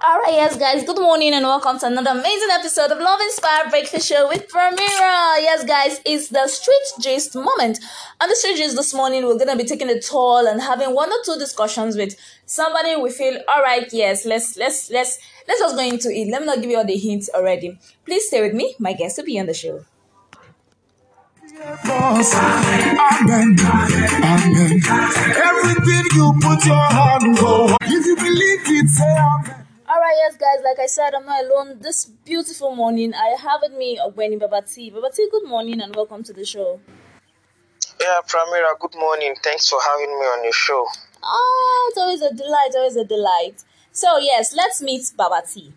All right, yes, guys. Good morning and welcome to another amazing episode of Love Inspired Breakfast Show with Pramira. Yes, guys, it's the street gist moment. On the street gist this morning, we're gonna be taking a toll and having one or two discussions with somebody we feel. All right, yes, let's let's let's let's just go into it. Let me not give you all the hints already. Please stay with me. My guest will be on the show. Amen. Amen. Everything you put your hand go. If you believe it, say amen. All right, yes, guys. Like I said, I'm not alone. This beautiful morning, I have with me Ogbeni Babati. Babati, good morning and welcome to the show. Yeah, Pramira, good morning. Thanks for having me on your show. Oh, it's always a delight, always a delight. So, yes, let's meet Babati.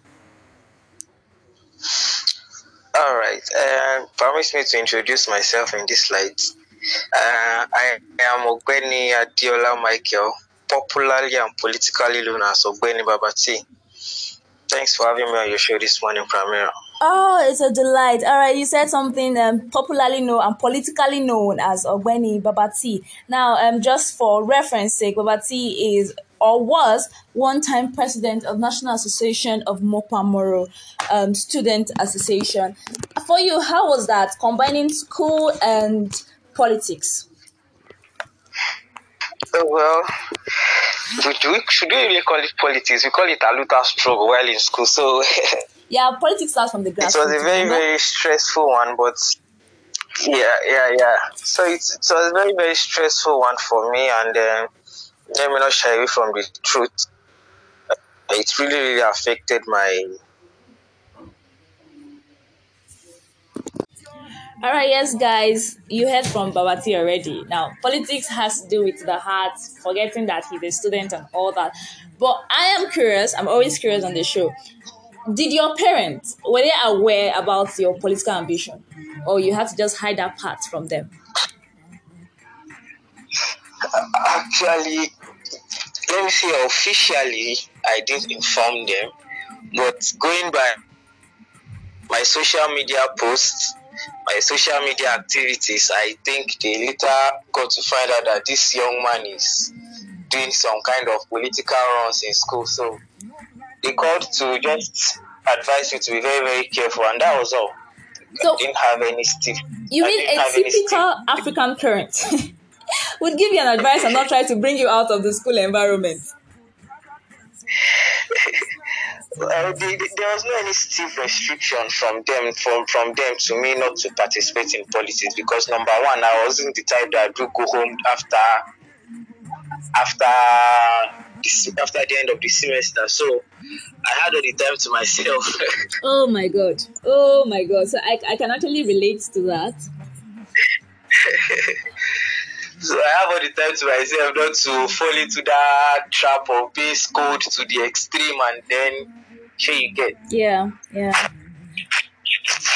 All right. Uh, permit me to introduce myself in this slide. Uh, I am Ogbeni Adiola Michael, popularly and politically known as Ogbeni Babati. Thanks for having me on your show this morning, Pramira. Oh, it's a delight. All right, you said something um, popularly known and politically known as Ogbeni Babati. Now, um, just for reference sake, Babati is or was one-time president of National Association of Mopamoro um, Student Association. For you, how was that combining school and politics? Oh, well, we, do we, should we really call it politics? We call it aluta struggle while in school. So Yeah, politics starts from the grassroots. It was a very, very stressful one, but yeah, yeah, yeah. So it's, it was a very, very stressful one for me, and uh, let me not shy away from the truth. It really, really affected my All right, yes, guys, you heard from Babati already. Now, politics has to do with the heart, forgetting that he's a student and all that. But I am curious, I'm always curious on the show. Did your parents, were they aware about your political ambition? Or you had to just hide that part from them? actually let me say officially i didn't inform them but going by my social media posts my social media activities i think they later got to find out that this young man is doing some kind of political runs in school. So they called to just advise me to be very very careful and that was all. So, I didn't have any stiff you I mean a typical African parent would give you an advice and not try to bring you out of the school environment? Well, uh, the, the- there was no any stiff restriction from them from from them to me not to participate in politics because number one, I wasn't the type that do go home after after the, after the end of the semester, so I had all the time to myself. Oh my god. Oh my god. So I, I can actually relate to that. so I have all the time to myself not to fall into that trap of being schooled to the extreme and then here you get. Yeah, yeah.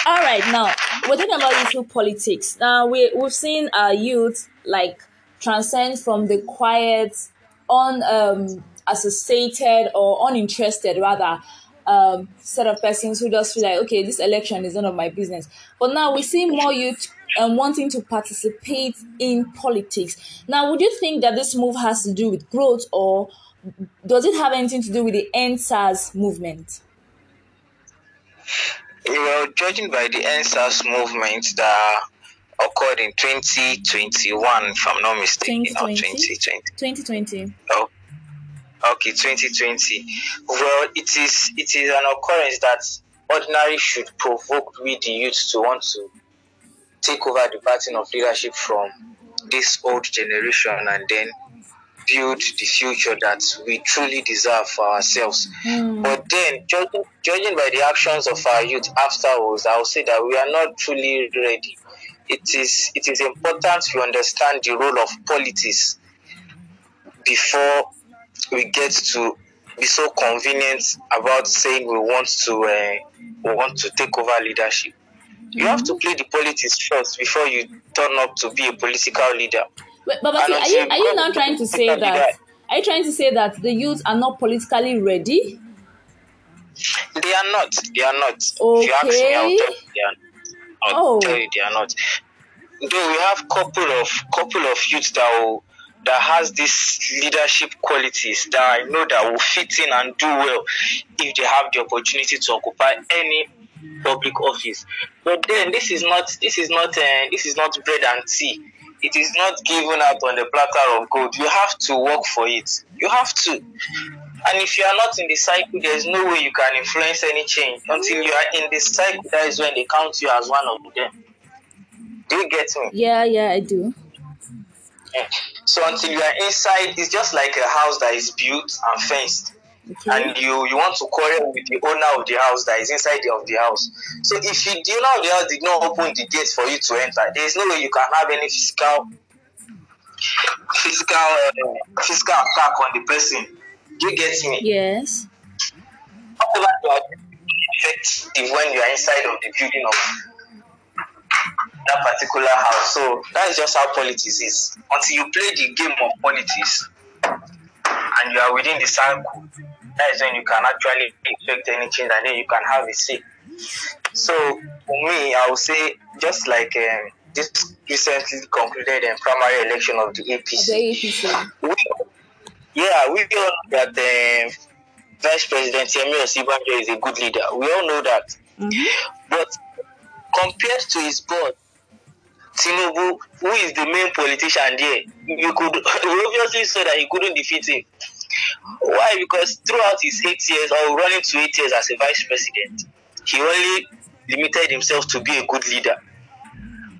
All right, now we're talking about youthful politics. Now we we've seen our youth like transcend from the quiet, un um, associated or uninterested rather um, set of persons who just feel like okay, this election is none of my business. But now we see more youth um, wanting to participate in politics. Now, would you think that this move has to do with growth or does it have anything to do with the EndSARS movement? Well, judging by the EndSARS movement that occurred in 2021, if I'm not mistaken, or 2020? 2020. 2020. Oh, okay, 2020. Well, it is it is an occurrence that ordinarily should provoke we the youth to want to take over the baton of leadership from this old generation and then build the future that we truly deserve for ourselves. But then, judging, judging by the actions of our youth afterwards, I will say that we are not truly ready. It is it is important we understand the role of politics before we get to be so convenient about saying we want to uh, we want to take over leadership. You have to play the politics first before you turn up to be a political leader. Wait, but, but see, are you are you now trying to say that? Are you trying to say that the youth are not politically ready? They are not. They are not. If you ask me, I'll tell you they are. I'll Oh. tell you they are not. Though we have couple of couple of youths that will, that has these leadership qualities that I know that will fit in and do well if they have the opportunity to occupy any public office. But then this is not this is not uh, this is not bread and tea. It is not given out on the platter of gold. You have to work for it. You have to. And if you are not in the cycle, there's no way you can influence any change. Until you are in the cycle, that is when they count you as one of them. Do you get me? Yeah, yeah, I do. So until you are inside, it's just like a house that is built and fenced. Okay. And you, you want to quarrel with the owner of the house that is inside the, of the house. So if you, the owner of the house did not open the gate for you to enter, there is no way you can have any physical physical uh, physical attack on the person. Do you get me? Yes. whatever you are effective when you are inside of the building of that particular house. So that's just how politics is. Until you play the game of politics and you are within the circle, that is when you can actually expect any change and then you can have a say. So for me, I would say just like um, this recently concluded um, primary election of the APC. The APC. we, yeah, we all know that um, Vice President Yemi Osinbajo is a good leader. We all know that. Mm-hmm. But compared to his board, Tinubu, who is the main politician there, you could obviously saw that he couldn't defeat him. Why? Because throughout his eight years, or running to eight years as a vice president, he only limited himself to be a good leader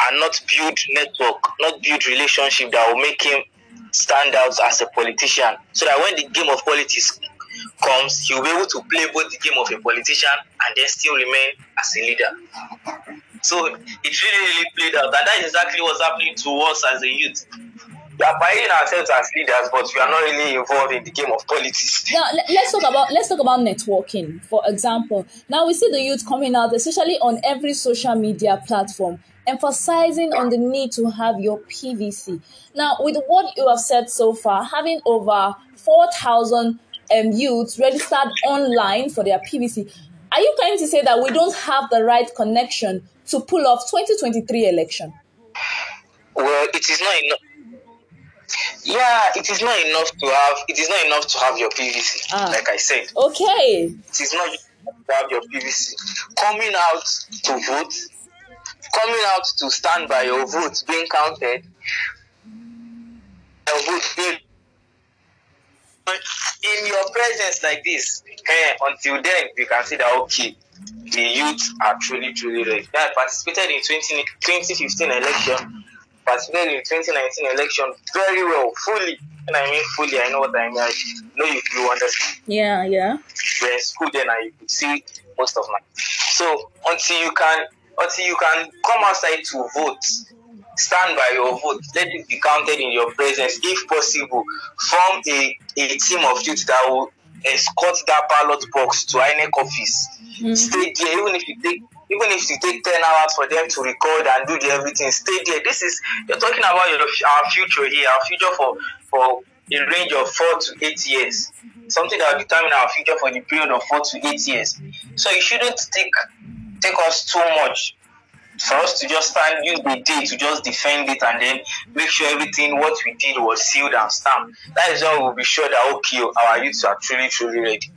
and not build network, not build relationship that will make him stand out as a politician. So that when the game of politics comes, he'll be able to play both the game of a politician and then still remain as a leader. So it really, really played out, and that is exactly what's happening to us as a youth. We are buying ourselves as leaders, but we are not really involved in the game of politics. Now let's talk about let's talk about networking. For example, now we see the youth coming out, especially on every social media platform, emphasizing on the need to have your PVC. Now, with what you have said so far, having over four thousand um, youths registered online for their PVC, are you trying to say that we don't have the right connection to pull off 2023 election? Well, it is not enough. Yeah, it is not enough to have. It is not enough to have your PVC. Ah. Like I said, Okay. it is not enough to have your PVC. Coming out to vote, coming out to stand by your vote being counted, your vote being in your presence like this. Eh, until then, we can see that okay, the youth are truly, truly ready. I participated in 20, 2015 election, participated in 2019 election very well, fully. And I mean fully, I know what I mean. I know you, you understand Yeah, yeah. were in school then you could see most of my so until you can until you can come outside to vote stand by your vote. Let it be counted in your presence if possible. Form a a team of youth that will escort that ballot box to INEC office. Stay there. Even if you take even if you take 10 hours for them to record and do the everything stay there. This is you're talking about your our future here our future for for a range of four to eight years. Something that will determine our future for the period of four to eight years. So it shouldn't take take us too much for us to just stand use the day to just defend it and then make sure everything what we did was sealed and stamped that is when we'll be sure that okay our youths are truly truly ready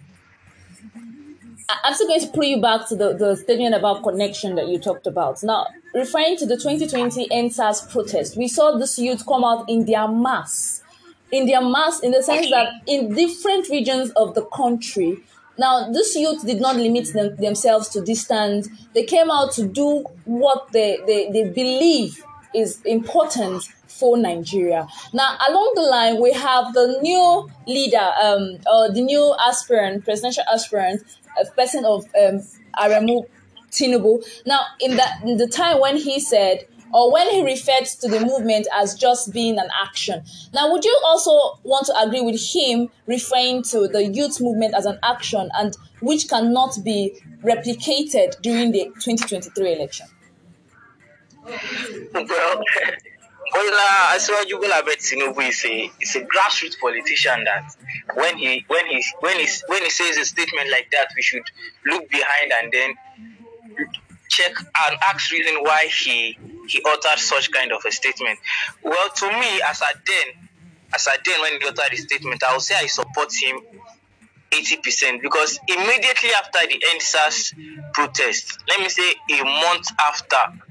I'm still going to pull you back to the, the statement about connection that you talked about. Now, referring to the 2020 EndSARS protest, we saw this youth come out in their mass. In their mass, in the sense that in different regions of the country, now this youth did not limit them, themselves to this stand. They came out to do what they, they, they believe is important for Nigeria. Now, along the line, we have the new leader, um, or the new aspirant, presidential aspirant, a person of um, Aremu Tinubu. Now, in that in the time when he said, or when he referred to the movement as just being an action. Now, would you also want to agree with him referring to the youth movement as an action and which cannot be replicated during the 2023 election? well, Bola Asiwaju Bola Tinubu is a is a grassroots politician that when he when he when he when he says a statement like that, we should look behind and then check and ask reason why he he uttered such kind of a statement. Well, to me, as I then as I then when he uttered the statement, I would say I support him 80% because immediately after the EndSARS protest, let me say a month after,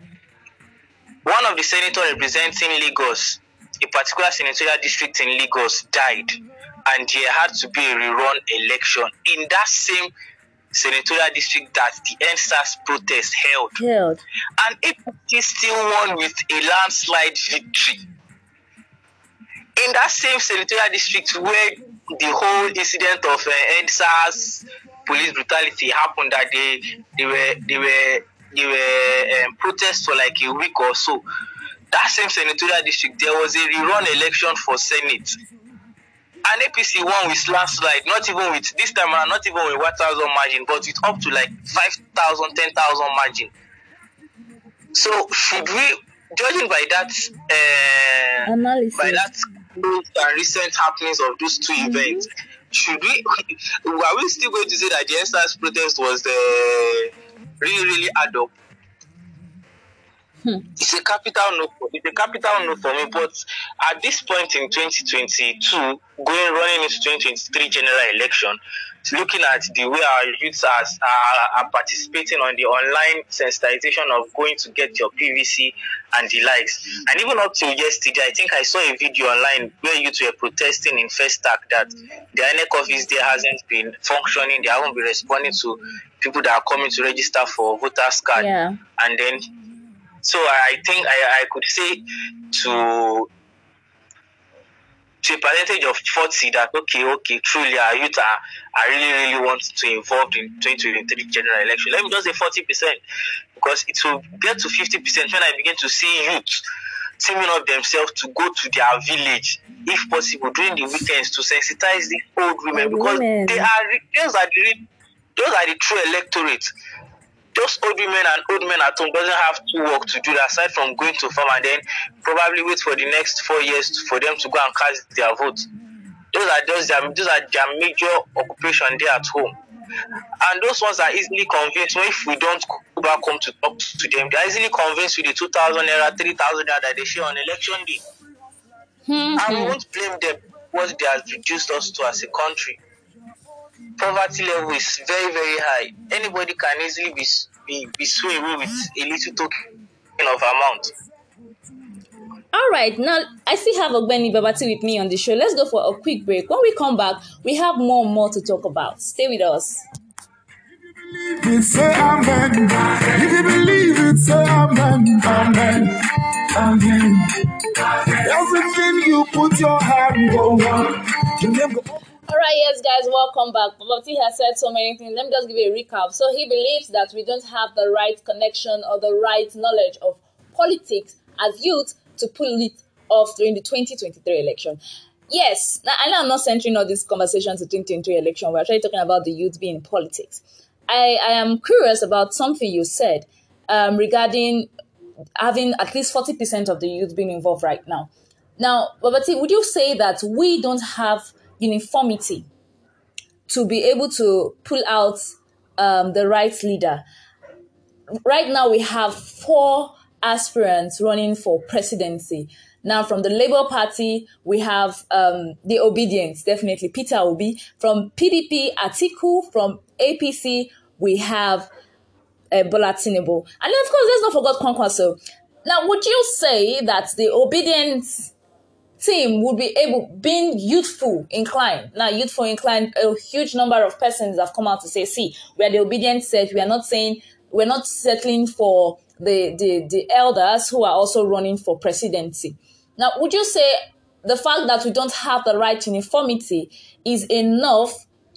one of the senators representing Lagos, a particular senatorial district in Lagos, died, and there had to be a rerun election in that same senatorial district that the EndSARS protest held. Held. And APC still won with a landslide victory. In that same senatorial district where the whole incident of uh, EndSARS police brutality happened, that they they were they were they were um, protests for like a week or so. That same senatorial district, there was a rerun election for Senate an APC won with landslide, not even with this time around, not even with 1,000 margin, but with up to like 5,000, 10,000 margin. So should we, judging by that, uh, Analysis. by that and recent happenings of those 2 mm-hmm. events, should we, are we still going to say that the EndSARS protest was uh, really, really add up? Hmm. It's a capital no. It's a capital no for me. But at this point in 2022, going running into 2023 general election, looking at the way our youths are, are, are, participating on the online sensitization of going to get your PVC and the likes. And even up till yesterday, I think I saw a video online where youths were protesting in Festac that the INEC office there hasn't been functioning. They haven't been responding to people that are coming to register for voters card. Yeah. And then so I think I, I could say to to a percentage of 40 that okay, okay, truly our youth are, are really, really want to involved in 2023 general election. Let me just say 40 percent because it will get to 50 percent when I begin to see youth teaming up themselves to go to their village, if possible, during the weekends to sensitize the old women because women. they are those are the those are the true electorate those old women and old men at home doesn't have to work to do that aside from going to farm and then probably wait for the next four years for them to go and cast their vote. Those are just their, those are their major occupation there at home. And those ones are easily convinced if we don't go back home to talk to them, they're easily convinced with the 2,000 naira, 3,000 naira that they share on election day. Mm-hmm. And we won't blame them what they have reduced us to as a country poverty level is very very high anybody can easily be be, be swayed away with a little token of amount. All right, now I still have Ogbeni Babati with me on the show. Let's go for a quick break. When we come back, we have more and more to talk about. Stay with us. If you say amen. If you believe it, say amen. Amen. Amen. Everything you put your hand on. Your name go all right, yes, guys, welcome back. Babati has said so many things. Let me just give you a recap. So he believes that we don't have the right connection or the right knowledge of politics as youth to pull it off during the 2023 election. Yes, I know I'm not centering all these conversations to 2023 election. We're actually talking about the youth being in politics. I, I am curious about something you said um, regarding having at least 40% of the youth being involved right now. Now, Babati, would you say that we don't have uniformity to be able to pull out um, the right leader. Right now, we have four aspirants running for presidency. Now, from the Labour Party, we have um, the Obedience, definitely Peter Obi. From PDP, Atiku. From APC, we have uh, Bola Tinubu. And of course, let's not forget Kwankwaso. Now, would you say that the Obedience team would be able, being youthful inclined. Now, youthful inclined, a huge number of persons have come out to say, see, we are the obedient set. We are not saying, we're not settling for the, the, the elders who are also running for presidency. Now, would you say the fact that we don't have the right uniformity is enough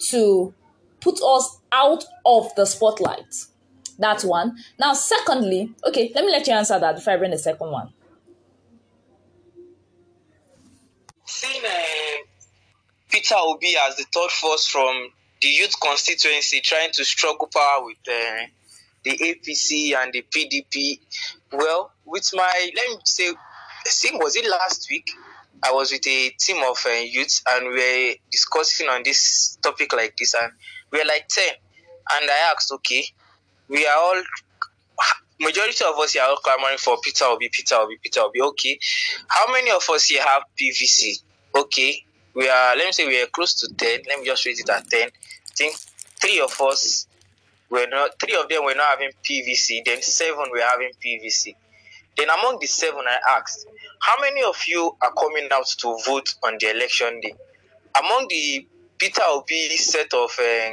to put us out of the spotlight? That's one. Now, secondly, okay, let me let you answer that before I bring the second one. Seeing uh, Peter Obi as the third force from the youth constituency trying to struggle power with uh, the APC and the PDP. Well, with my let me say, I was it last week? I was with a team of uh, youths and we were discussing on this topic like this, and we were like ten. And I asked, okay, we are all majority of us here are clamoring for Peter Obi, Peter Obi, Peter Obi. Okay, how many of us here have PVC? Okay, we are. Let me say we are close to ten. Let me just rate it at ten. I think three of us were not. Three of them were not having PVC. Then seven were having PVC. Then among the seven, I asked, how many of you are coming out to vote on the election day? Among the Peter Obi set of uh,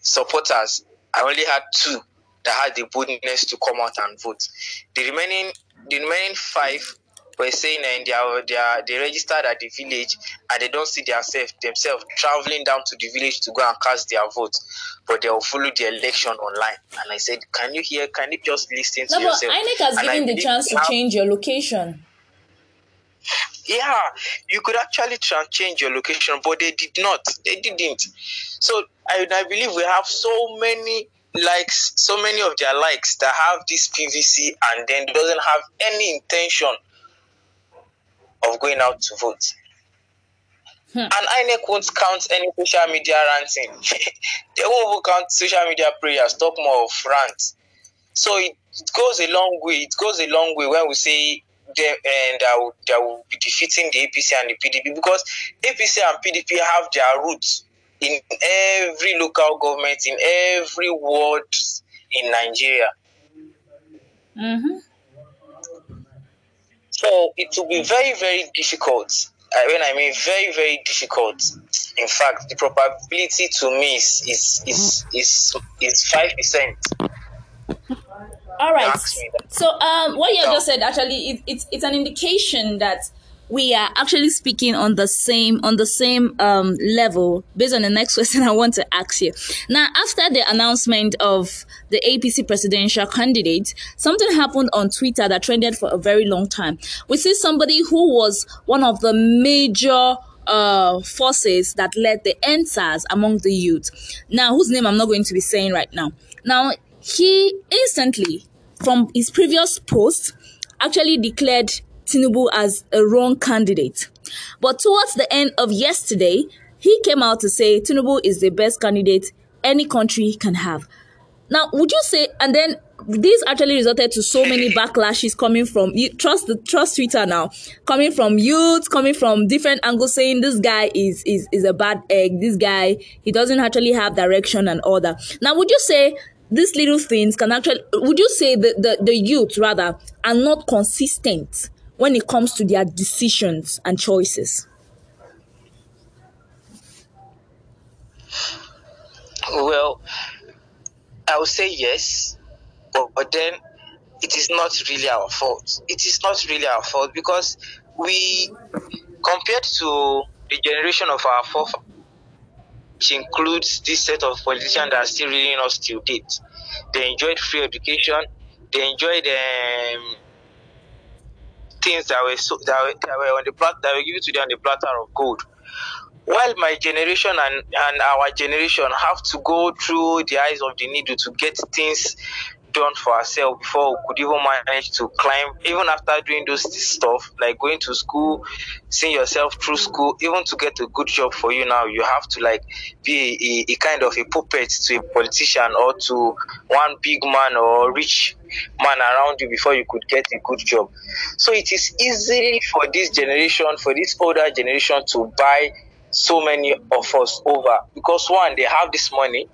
supporters, I only had two that had the boldness to come out and vote. The remaining, the remaining five were saying and they are, they are they registered at the village and they don't see themselves themselves traveling down to the village to go and cast their vote, but they will follow the election online. And I said, Can you hear? Can you just listen to no, yourself? But INEC has and given the chance to change your location. Yeah, you could actually try change your location, but they did not. They didn't. So I, I believe we have so many likes, so many of their likes that have this PVC and then doesn't have any intention going out to vote. Hmm. And INEC won't count any social media ranting. they won't count social media prayers, talk more of rants. So it, it, goes a long way. It goes a long way when we say they, and that will, that will be defeating the APC and the PDP because APC and PDP have their roots in every local government, in every ward in Nigeria. Mm-hmm. So it will be very, very difficult. Uh, when I mean very, very difficult, in fact, the probability to miss is is is is is five percent. All right. So um, what you no. just said actually it, it's it's an indication that we are actually speaking on the same on the same um, level based on the next question I want to ask you. Now, after the announcement of the APC presidential candidate, something happened on Twitter that trended for a very long time. We see somebody who was one of the major uh, forces that led the EndSARS among the youth. Now, whose name I'm not going to be saying right now. Now, he instantly, from his previous post, actually declared Tinubu as a wrong candidate. But towards the end of yesterday, he came out to say Tinubu is the best candidate any country can have. Now, would you say, and then this actually resulted to so many backlashes coming from you trust the trust Twitter now, coming from youth, coming from different angles, saying this guy is is is a bad egg. This guy he doesn't actually have direction and that. Now, would you say these little things can actually? Would you say the the, the youth rather are not consistent when it comes to their decisions and choices? Well, I would say yes, but, but then it is not really our fault. It is not really our fault because we, compared to the generation of our forefathers, which includes this set of politicians that are still reading us till date, they enjoyed free education, they enjoyed um, things that were so, that, were, that were on the plat- that were given to them on the platter of gold. While my generation and, and our generation have to go through the eyes of the needle to get things done for ourselves before we could even manage to climb even after doing those stuff like going to school seeing yourself through school even to get a good job for you now you have to like be a, a, kind of a puppet to a politician or to one big man or rich man around you before you could get a good job. So it is easy for this generation for this older generation to buy so many of us over. Because one they have this money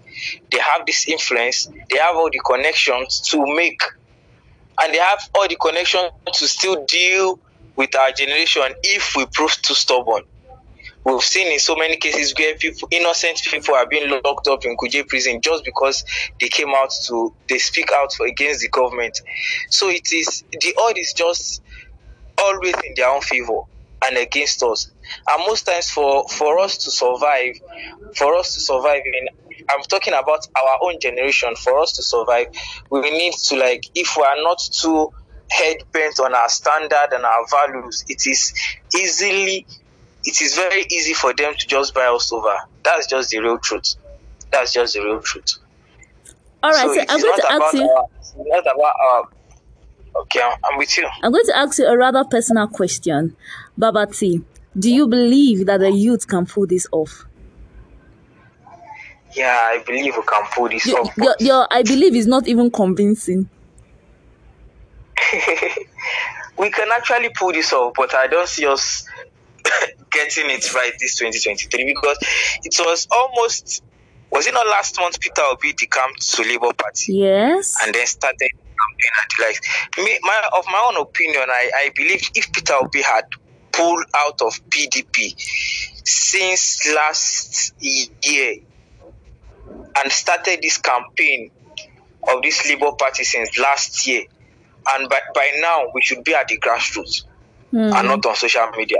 they have this influence they have all the connections to make and they have all the connections to still deal with our generation if we prove too stubborn we've seen in so many cases where people innocent people are being locked up in Kuje prison just because they came out to they speak out for, against the government so it is the odd is just always in their own favor and against us. And most times for, for us to survive, for us to survive in I'm talking about our own generation, for us to survive, we need to like if we are not too head bent on our standard and our values, it is easily it is very easy for them to just buy us over. That's just the real truth. That's just the real truth. All right, so, so I'm going to ask you. Our, not about our. Okay, I'm, I'm with you. I'm going to ask you a rather personal question, Babati. Do you believe that the youth can pull this off? Yeah, I believe we can pull this off. Your, your, I believe is not even convincing. we can actually pull this off, but I don't see us getting it right this 2023 because it was almost was it not last month Peter Obi decamped to Labour Party? Yes. And then started campaign and the likes. Me, my, of my own opinion, I, I believe if Peter Obi had pulled out of PDP since last year and started this campaign of this Labour Party since last year, and by, by now we should be at the grassroots mm. and not on social media.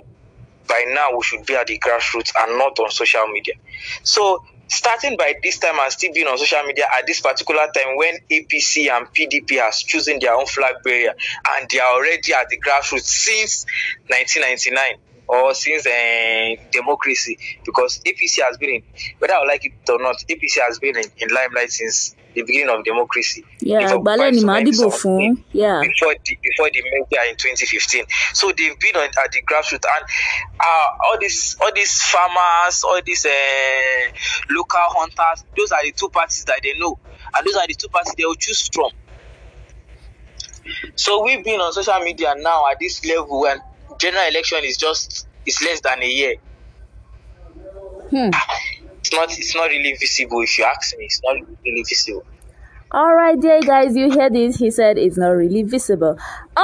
By now we should be at the grassroots and not on social media. So starting by this time and still being on social media at this particular time when APC and PDP has chosen their own flag bearer and they are already at the grassroots since 1999 or since uh, democracy because APC has been in, whether I like it or not, APC has been in, in limelight since the beginning of democracy. Yeah, Bale ni Madibo fún. Yeah. Before the before the media in 2015, so they've been on, at the grassroots and uh, all these all these farmers, all these uh, local hunters, those are the two parties that they know, and those are the two parties they will choose from. So we've been on social media now at this level when general election is just is less than a year. Hmm. It's not it's not really visible if you ask me. It's not really visible. All right, dear guys, you hear this? He said it's not really visible.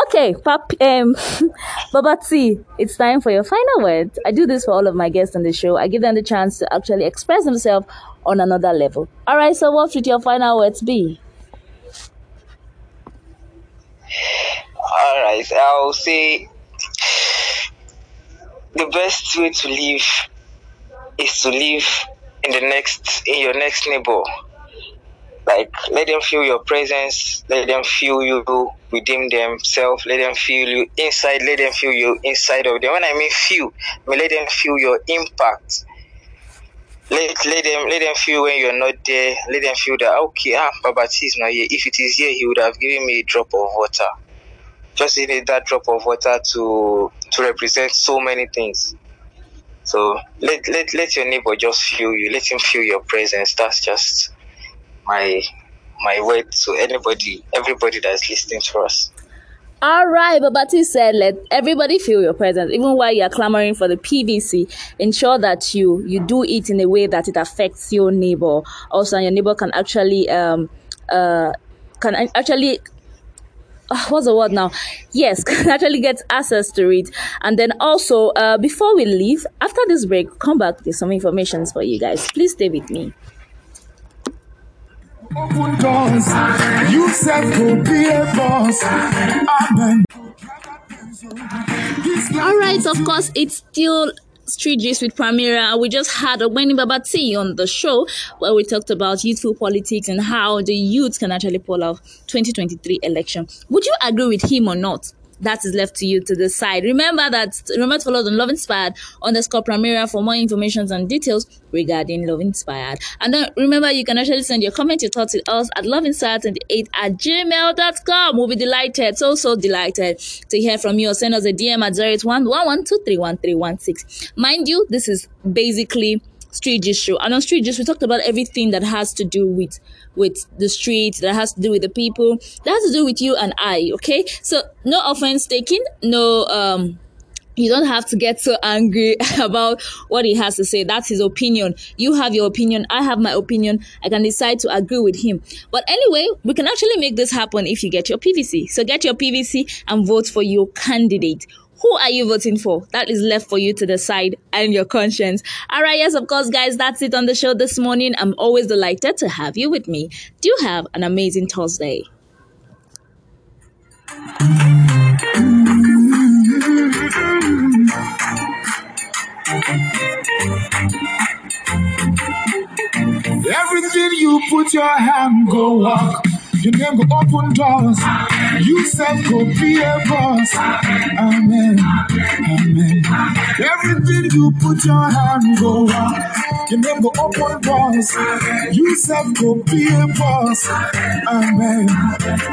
Okay, Pap, um, Babati, it's time for your final words. I do this for all of my guests on the show. I give them the chance to actually express themselves on another level. All right, so what should your final words be? All right, I'll say the best way to live is to live in the next in your next neighbor. Like let them feel your presence, let them feel you within themselves, let them feel you inside, let them feel you inside of them. When I mean feel, I mean let them feel your impact. Let, let them let them feel when you're not there. Let them feel that okay, ah, Baba T is not here. If it is here, he would have given me a drop of water just need that drop of water to to represent so many things. So let let let your neighbor just feel you. Let him feel your presence. That's just my my word to anybody, everybody that's listening to us. All right, Babati said, let everybody feel your presence, even while you're clamoring for the PVC. Ensure that you you do it in a way that it affects your neighbor. Also, and your neighbor can actually um uh can actually what's the word now? Yes, can actually get access to it. And then also, uh, before we leave, after this break, come back with some information for you guys. Please stay with me. Open doors, you said go be a boss. All right, of course, it's still Street Gist with Primera. We just had Ogbeni Babati on the show where we talked about youthful politics and how the youth can actually pull off 2023 election. Would you agree with him or not? That is left to you to decide. Remember that remember to follow on Love Inspired underscore Primera for more information and details regarding Love Inspired. And then remember you can actually send your comment, your thoughts to us at loveinspired28 at gmail.com. We'll be delighted, so so delighted to hear from you or send us a DM at 081 Mind you, this is basically Street show. And on Street Gist, we talked about everything that has to do with with the street, that has to do with the people, that has to do with you and I. Okay, so no offense taken, no um you don't have to get so angry about what he has to say. That's his opinion. You have your opinion. I have my opinion. I can decide to agree with him. But anyway, we can actually make this happen if you get your PVC. So get your PVC and vote for your candidate. Who are you voting for? That is left for you to decide and your conscience. All right, yes, of course, guys, that's it on the show this morning. I'm always delighted to have you with me. Do have an amazing Thursday. Everything you put your hand go walk. Your name go open doors. You said go be a boss. Amen. Amen. Everything you put your hand go. Your name go open doors. You self go be a boss. Amen.